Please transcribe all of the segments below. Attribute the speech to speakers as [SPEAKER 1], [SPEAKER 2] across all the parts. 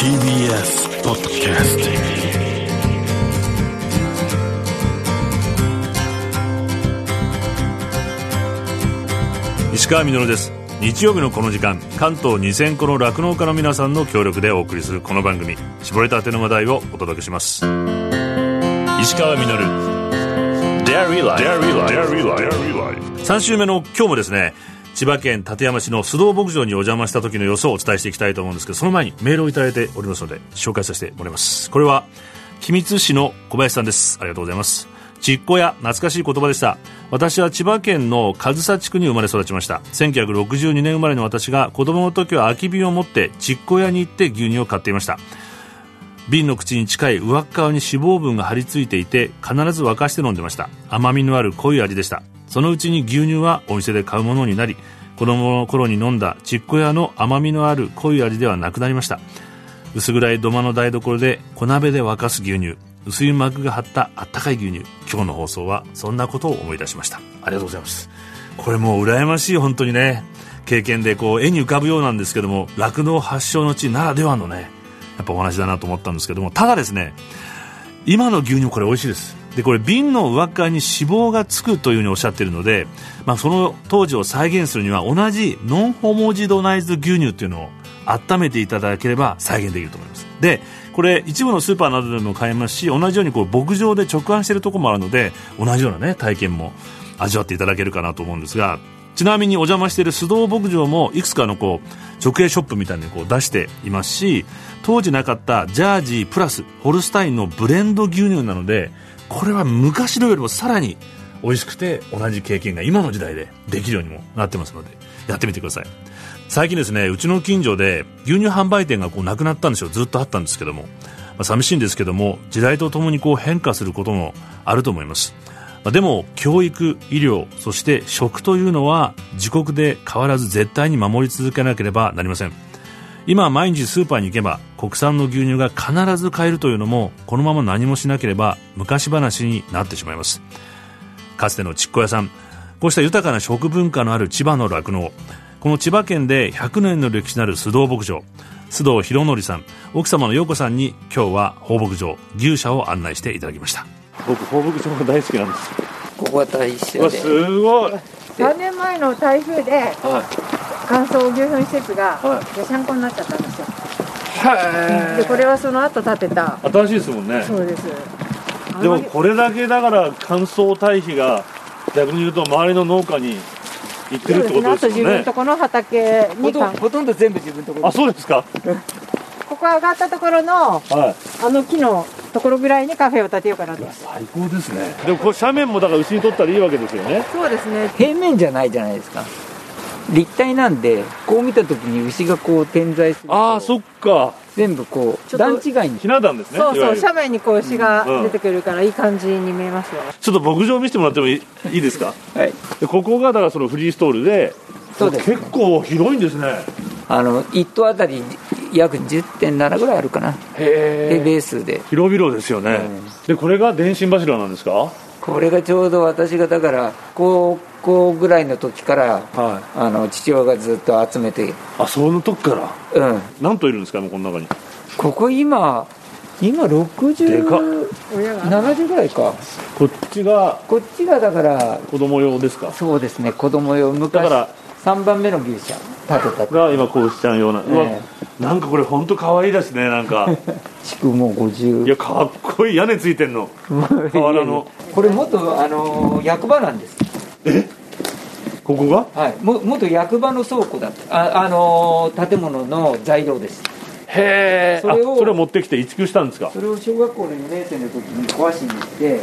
[SPEAKER 1] TBS ポッドキャステ
[SPEAKER 2] 石川みのるです。日曜日のこの時間関東2000個の酪農家の皆さんの協力でお送りするこの番組絞れたての話題をお届けします。石川みのる Dairy Life 3週目の今日もですね千葉県館山市の須藤牧場にお邪魔した時の様子をお伝えしていきたいと思うんですけどその前にメールをいただいておりますので紹介させてもらいます。これは君津市の小林さんです。ありがとうございます。ちっこや懐かしい言葉でした。私は千葉県の上総地区に生まれ育ちました。1962年生まれの私が子供の時は空き瓶を持ってちっこ屋に行って牛乳を買っていました。瓶の口に近い上っ側に脂肪分が張り付いていて必ず沸かして飲んでました。甘みのある濃い味でした。そのうちに牛乳はお店で買うものになり子供の頃に飲んだちっこ屋の甘みのある濃い味ではなくなりました。薄暗い土間の台所で小鍋で沸かす牛乳。薄い膜が張ったあったかい牛乳。今日の放送はそんなことを思い出しました。ありがとうございます。これもう羨ましい本当にね。経験でこう絵に浮かぶようなんですけども酪農発祥の地ならではのねやっぱお話だなと思ったんですけどもただですね今の牛乳これ美味しいです。でこれ瓶の上側に脂肪がつくというふうにおっしゃっているので、まあ、その当時を再現するには同じノンホモジドナイズ牛乳っていうのを温めていただければ再現できると思います。でこれ一部のスーパーなどでも買えますし同じようにこう牧場で直販しているところもあるので同じようなね体験も味わっていただけるかなと思うんですがちなみにお邪魔している須藤牧場もいくつかのこう直営ショップみたいにこう出していますし当時なかったジャージープラスホルスタインのブレンド牛乳なのでこれは昔のよりもさらに美味しくて同じ経験が今の時代でできるようにもなってますのでやってみてください。最近ですねうちの近所で牛乳販売店がこうなくなったんですよずっとあったんですけども、まあ、寂しいんですけども時代とともにこう変化することもあると思います。でも教育医療そして食というのは自国で変わらず絶対に守り続けなければなりません。今毎日スーパーに行けば国産の牛乳が必ず買えるというのもこのまま何もしなければ昔話になってしまいます。かつてのちっこ屋さん。こうした豊かな食文化のある千葉の酪農この千葉県で100年の歴史のある須藤牧場。須藤博則さん奥様の陽子さんに今日は放牧場牛舎を案内していただきました。僕放牧場が大好きなんです。
[SPEAKER 3] ここは大
[SPEAKER 2] うわ
[SPEAKER 3] 社です
[SPEAKER 2] ごい。
[SPEAKER 4] 3年前の台風で
[SPEAKER 2] は
[SPEAKER 4] 乾燥牛糞施設が
[SPEAKER 2] はい。
[SPEAKER 4] ぺしゃんこになっちゃったんですよ。
[SPEAKER 2] いは
[SPEAKER 4] でこれはその後建てた。
[SPEAKER 2] 新しいですもんね。
[SPEAKER 4] そうです。
[SPEAKER 2] でもこれだけだから乾燥堆肥が逆に言うと周りの農家に行ってるってこと
[SPEAKER 4] あ
[SPEAKER 2] ですよね。
[SPEAKER 4] と自分とこの畑
[SPEAKER 3] ほと
[SPEAKER 4] に
[SPEAKER 3] ほとんど全部自分のところ。
[SPEAKER 2] あそうですか。
[SPEAKER 4] ここ上がったところの
[SPEAKER 2] はい。
[SPEAKER 4] あの木のところぐらいにカフェを建てようかなと。
[SPEAKER 2] 最高ですね。でもこれ斜面もだから牛にとったらいいわけですよね。
[SPEAKER 4] そうですね。
[SPEAKER 3] 平面じゃないじゃないですか。立体なんでこう見た時に牛がこう点在すると。
[SPEAKER 2] ああそっか。
[SPEAKER 3] 全部こう段違いに。
[SPEAKER 2] ひな壇ですね。
[SPEAKER 4] そうそう斜面にこう牛が
[SPEAKER 2] うん
[SPEAKER 4] 出てくるからいい感じに見えますよ。
[SPEAKER 2] ちょっと牧場見せてもらってもいいいいですか？
[SPEAKER 3] はい。
[SPEAKER 2] でここがだからそのフリーストールで
[SPEAKER 3] そうです。
[SPEAKER 2] 結構広いんですね。
[SPEAKER 3] あの1頭あたり約10.7ぐらいあるかな。で
[SPEAKER 2] へ
[SPEAKER 3] ベースで。
[SPEAKER 2] 広々ですよね、
[SPEAKER 3] うん。
[SPEAKER 2] でこれが電信柱なんですか？
[SPEAKER 3] これがちょうど私がだから高校ぐらいの時から
[SPEAKER 2] はい。
[SPEAKER 3] あの父親がずっと集めて。
[SPEAKER 2] あその時から？
[SPEAKER 3] うん。
[SPEAKER 2] 何頭いるんですか？もうこの中に。
[SPEAKER 3] ここ今今
[SPEAKER 2] でかっ。
[SPEAKER 3] 6070
[SPEAKER 4] 親が
[SPEAKER 3] ぐらいか。
[SPEAKER 2] こっちが
[SPEAKER 3] こっちがだから
[SPEAKER 2] 子供用ですか？
[SPEAKER 3] そうですね子供用。昔
[SPEAKER 2] だから
[SPEAKER 3] 3番目の牛舎建てた
[SPEAKER 2] が今こうしちゃうような、
[SPEAKER 3] え
[SPEAKER 2] なんかこれ本当可愛いですねなんか。
[SPEAKER 3] 築もう50
[SPEAKER 2] いやかっこいい。屋根ついてんの。瓦の。
[SPEAKER 3] これ元あの役場なんです。
[SPEAKER 2] ここが？
[SPEAKER 3] はい。も元役場の倉庫だった。ああの建物の材料です。
[SPEAKER 2] へえそ
[SPEAKER 3] それを。
[SPEAKER 2] それを持ってきて移築したんですか？
[SPEAKER 3] それを小学校の4年生の時に壊しに行って。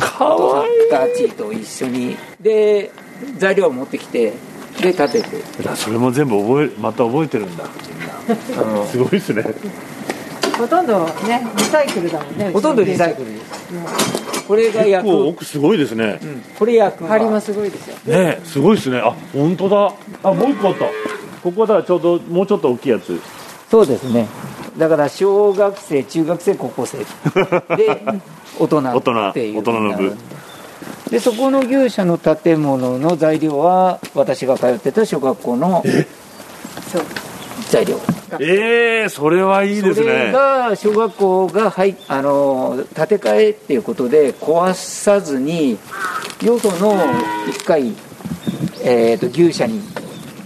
[SPEAKER 2] か
[SPEAKER 3] お父さん
[SPEAKER 2] わいい
[SPEAKER 3] たちと一緒に。で材料を持ってきてで建てて。
[SPEAKER 2] だそれも全部覚えまた覚えてるんだ。
[SPEAKER 3] あの
[SPEAKER 2] すごいですね。
[SPEAKER 4] ほとんどねリサイクルだもんね
[SPEAKER 3] ほとんどリサイクル。ですこれが
[SPEAKER 2] 結
[SPEAKER 3] 役
[SPEAKER 2] 構奥すごいですね、
[SPEAKER 3] うん。これ役場
[SPEAKER 4] 針もすごいですよ。
[SPEAKER 2] ねえすごいですね。あ本当だ。あもう一個あった。ここはだからちょうどもうちょっと大きいやつ。
[SPEAKER 3] そうですね。だから小学生中学生高校生。で大人
[SPEAKER 2] 大人
[SPEAKER 3] っていう
[SPEAKER 2] 大人の部
[SPEAKER 3] でそこの牛舎の建物の材料は私が通ってた小学校の材料。
[SPEAKER 2] ええー、それはいいですね。
[SPEAKER 3] それが小学校が、はい、あの建て替えっていうことで壊さずによその一回、えーと、牛舎に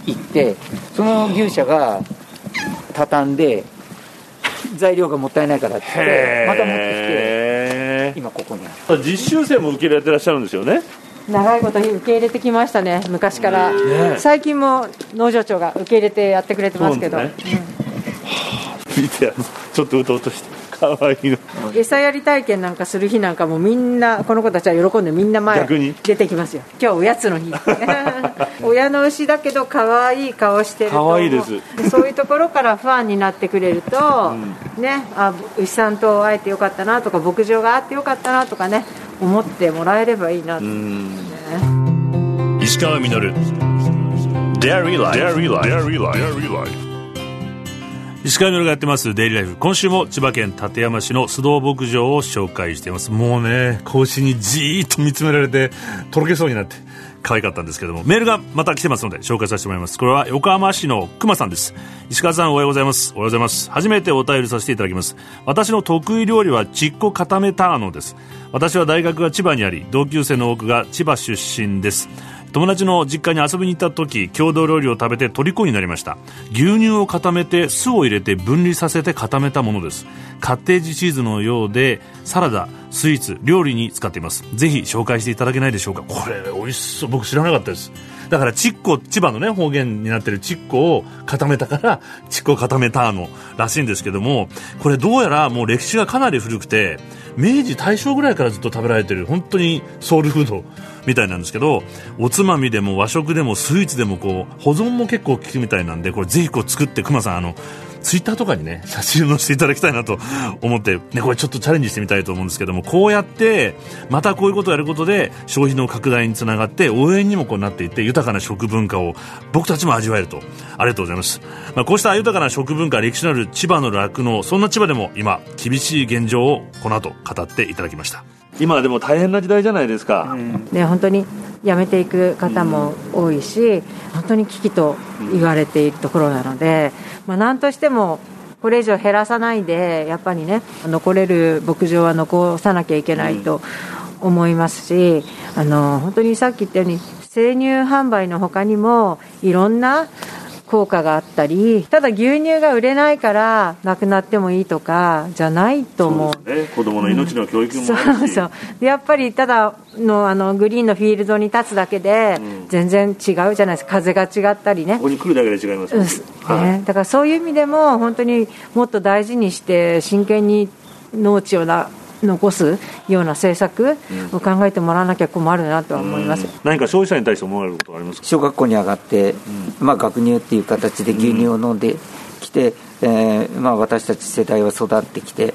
[SPEAKER 3] 行ってその牛舎が畳んで材料がもったいないからってまた持ってきて今ここにあ
[SPEAKER 2] る。実習生も受け入れてらっしゃるんですよね。
[SPEAKER 4] 長いこと受け入れてきましたね昔から、ね、最近も農場長が受け入れてやってくれてますけど、ね。
[SPEAKER 2] うん、見てちょっとうとうとしてかわいいの
[SPEAKER 4] 餌やり体験なんかする日なんかもみんなこの子たちは喜んでみんな前出てきますよ。今日おやつの日。親の牛だけど可愛い顔してる
[SPEAKER 2] 可愛いです。
[SPEAKER 4] そういうところからファンになってくれると、うん、ねあ牛さんと会えてよかったなとか牧場があってよかったなとかね思ってもらえればいいなと、ね、
[SPEAKER 2] 石川稔。Dairy Life. Dairy Life. Dairy Life. 石川稔がやってますデイリーライフ。今週も千葉県館山市の須藤牧場を紹介しています。もうね子にじーっと見つめられてとろけそうになって可愛かったんですけども。メールがまた来てますので紹介させてもらいます。これは横浜市のくまさんです。石川さんおはようございます。おはようございます。初めてお便りさせていただきます。私の得意料理はちっこ固めターノです。私は大学が千葉にあり同級生の多くが千葉出身です。友達の実家に遊びに行った時郷土料理を食べて虜になりました。牛乳を固めて酢を入れて分離させて固めたものです。カッテージチーズのようでサラダスイーツ料理に使っています。ぜひ紹介していただけないでしょうか。これ美味しそう。僕知らなかったです。だからチッコ千葉のね方言になってるチッコを固めたからちっこ固めたのらしいんですけどもこれどうやらもう歴史がかなり古くて明治大正ぐらいからずっと食べられてる本当にソウルフードみたいなんですけどおつまみでも和食でもスイーツでもこう保存も結構効くみたいなんでこれぜひこう作って熊さんあのツイッターとかにね、写真を載せていただきたいなと思って、ね、これちょっとチャレンジしてみたいと思うんですけども、こうやって、またこういうことをやることで、消費の拡大につながって、応援にもこうなっていって、豊かな食文化を僕たちも味わえると。ありがとうございます。まあ、こうした豊かな食文化、歴史のある千葉の酪農、そんな千葉でも今、厳しい現状をこの後語っていただきました。今でも大変な時代じゃないですか。
[SPEAKER 4] ね、本当に辞めていく方も多いし、本当に危機と言われているところなので、まあ、何としてもこれ以上減らさないで、やっぱりね、残れる牧場は残さなきゃいけないと思いますし、あの本当にさっき言ったように、生乳販売の他にも、いろんな効果があったり、ただ牛乳が売れないからなくなってもいいとかじゃないと思
[SPEAKER 2] う。うね、子供の命の教育も
[SPEAKER 4] うん、そうそう。でやっぱりただのあのグリーンのフィールドに立つだけで全然違うじゃないですか、風が違ったりね。
[SPEAKER 2] ここに来るだけで違いますね、
[SPEAKER 4] うん、はい、だからそういう意味でも本当にもっと大事にして真剣に農地をな残すような政策を考えてもらわなきゃ困るなとは思います、うん、
[SPEAKER 2] 何か消費者に対して思われることはありますか？
[SPEAKER 3] 小学校に上がって、うん、まあ、学乳っていう形で牛乳を飲んできて、うん、えー、まあ、私たち世代は育ってきて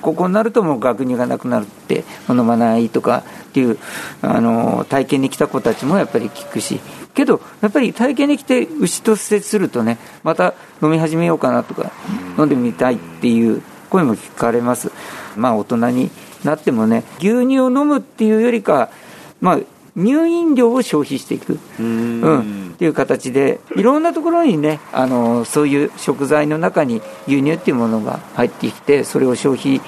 [SPEAKER 3] ここになるともう学乳がなくなるって飲まないとかっていうあの体験に来た子たちもやっぱり聞くし。けどやっぱり体験に来て牛と接するとねまた飲み始めようかなとか飲んでみたいっていう声も聞かれます。まあ大人になってもね、牛乳を飲むっていうよりか、まあ乳飲料を消費していく、うん、っていう形で、いろんなところにね、あのそういう食材の中に牛乳っていうものが入ってきて、それを消費、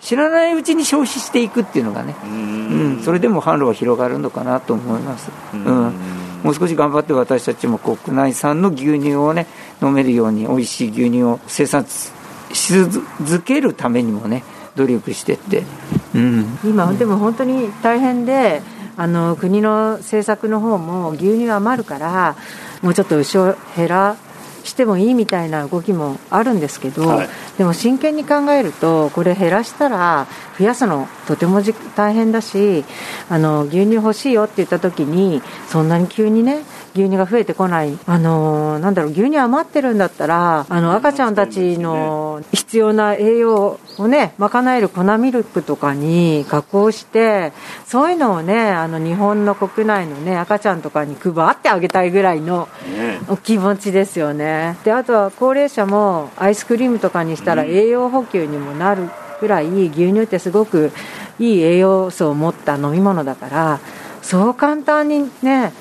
[SPEAKER 3] 知らないうちに消費していくっていうのがね、うん、それでも販路は広がるのかなと思います。うん。もう少し頑張って私たちも国内産の牛乳をね飲めるように美味しい牛乳を生産し続けるためにもね努力してって、
[SPEAKER 4] うん、今でも本当に大変であの国の政策の方も牛乳余るからもうちょっと牛を減らしてもいいみたいな動きもあるんですけど、はい、でも真剣に考えるとこれ減らしたら増やすのとても大変だしあの牛乳欲しいよって言った時にそんなに急にね牛乳が増えてこない、あのなんだろう、牛乳余ってるんだったら、あの赤ちゃんたちの必要な栄養をね、賄える粉ミルクとかに加工して、そういうのをね、あの日本の国内のね、赤ちゃんとかに配ってあげたいぐらいの気持ちですよね。で、あとは高齢者もアイスクリームとかにしたら栄養補給にもなるぐらい、牛乳ってすごくいい栄養素を持った飲み物だから、そう簡単にね、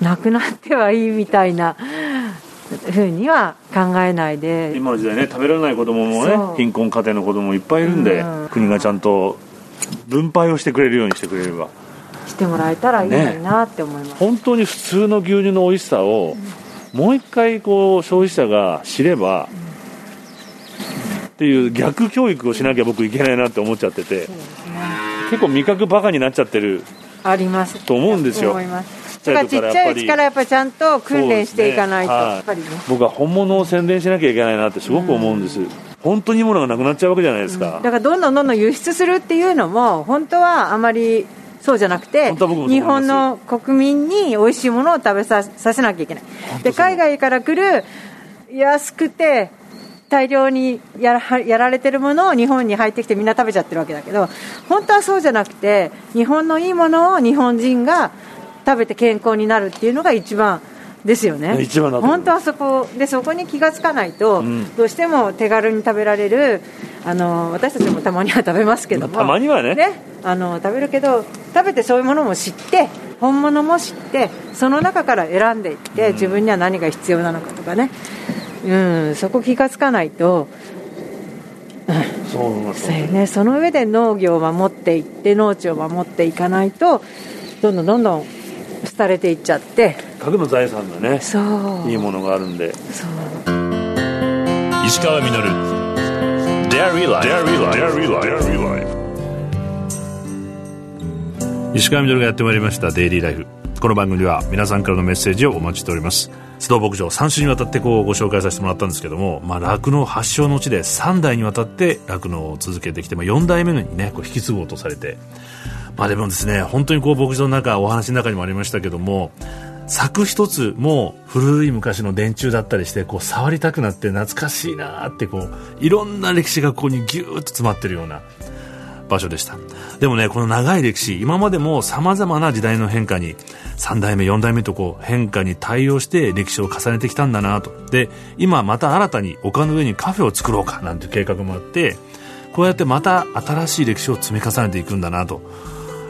[SPEAKER 4] なくなってはいいみたいなふうには考えないで。
[SPEAKER 2] 今の時代ね食べられない子供もね貧困家庭の子供もいっぱいいるんで、
[SPEAKER 4] うん。
[SPEAKER 2] 国がちゃんと分配をしてくれるようにしてくれれば。
[SPEAKER 4] してもらえたらいいのになって思います、
[SPEAKER 2] 本当に普通の牛乳の美味しさをもう一回こう消費者が知ればっていう逆教育をしなきゃ僕いけないなって思っちゃってて。
[SPEAKER 4] ね。
[SPEAKER 2] 結構味覚バカになっちゃってる
[SPEAKER 4] あります。
[SPEAKER 2] と思うんですよ
[SPEAKER 4] だからちっちゃいうちからやっぱりちゃんと訓練していかないと、
[SPEAKER 2] そうですね
[SPEAKER 4] やっぱりね。
[SPEAKER 2] 僕は本物を宣伝しなきゃいけないなってすごく思うんです、本当にいいものがなくなっちゃうわけじゃないですか、
[SPEAKER 4] だからどんどんどんどん輸出するっていうのも本当はあまりそうじゃなくて日本の国民に美味しいものを食べささせなきゃいけない。で海外から来る安くて大量にやらやられてるものを日本に入ってきてみんな食べちゃってるわけだけど本当はそうじゃなくて日本のいいものを日本人が食べて健康になるっていうのが一番ですよね。
[SPEAKER 2] 一番だ
[SPEAKER 4] 本当はそこでそこに気がつかないと、
[SPEAKER 2] ん。
[SPEAKER 4] どうしても手軽に食べられるあの私たちもたまには食べますけども、
[SPEAKER 2] まあたまにはね。
[SPEAKER 4] あの食べるけど食べてそういうものも知って本物も知ってその中から選んでいって、自分には何が必要なのかとかね、うん、そこ気がつかないと、
[SPEAKER 2] そう
[SPEAKER 4] そうよね、その上で農業を守っていって農地を守っていかないとどんどんどんどん廃れていっちゃって。
[SPEAKER 2] 核の財産がね
[SPEAKER 4] そう。
[SPEAKER 2] いいものがあるんで。
[SPEAKER 4] そう。
[SPEAKER 2] 石川稔。石川稔がやってまいりましたデイリーライフこの番組では皆さんからのメッセージをお待ちしております。須藤牧場3週にわたってこうご紹介させてもらったんですけどもまあ酪農発祥の地で3代にわたって酪農を続けてきて、まあ、4代目にねこう引き継ごうとされてまあでもですね本当にこう牧場の中お話の中にもありましたけども柵一つも古い昔の電柱だったりしてこう触りたくなって懐かしいなってこういろんな歴史がここにギューッと詰まってるような場所でした。でもねこの長い歴史今までも様々な時代の変化に3代目4代目とこう変化に対応して歴史を重ねてきたんだなと。で今また新たに丘の上にカフェを作ろうかなんて計画もあってこうやってまた新しい歴史を積み重ねていくんだなと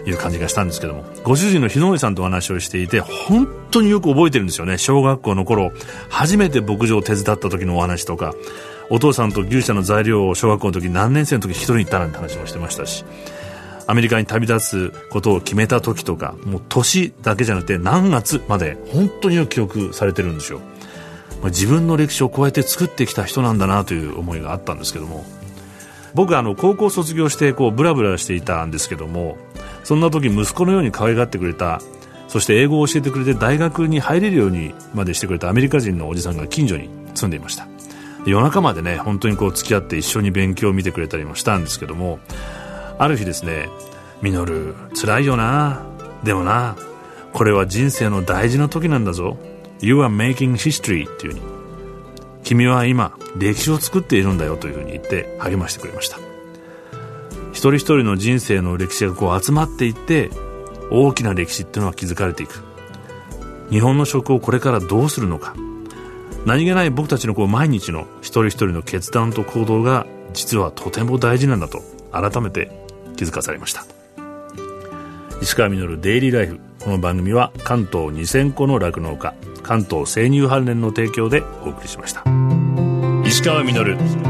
[SPEAKER 2] いう感じがしたんですけども。ご主人の日野上さんとお話をしていて本当によく覚えてるんですよね。小学校の頃初めて牧場を手伝った時のお話とかお父さんと牛舎の材料を小学校の時何年生の時一人に行ったなんて話もしてましたしアメリカに旅立つことを決めた時とかもう年だけじゃなくて何月まで本当によく記憶されてるんですよ。自分の歴史をこうやって作ってきた人なんだなという思いがあったんですけども。僕あの高校卒業してこうブラブラしていたんですけどもそんな時息子のように可愛がってくれた。そして英語を教えてくれて大学に入れるようにまでしてくれたアメリカ人のおじさんが近所に住んでいました。夜中までね本当にこう付き合って一緒に勉強を見てくれたりもしたんですけどもある日ですね「ミノル辛いよなでもなこれは人生の大事な時なんだぞ。You are making history」っていう風に。君は今歴史を作っているんだよというふうに言って励ましてくれました。人一人の人生の歴史がこう集まっていって大きな歴史っていうのは築かれていく。日本の食をこれからどうするのか。何気ない僕たちのこう毎日の一人一人の決断と行動が実はとても大事なんだと改めて気づかされました。石川稔デイリーライフ。この番組は関東2000個の酪農家関東生乳関連の提供でお送りしました。石川稔。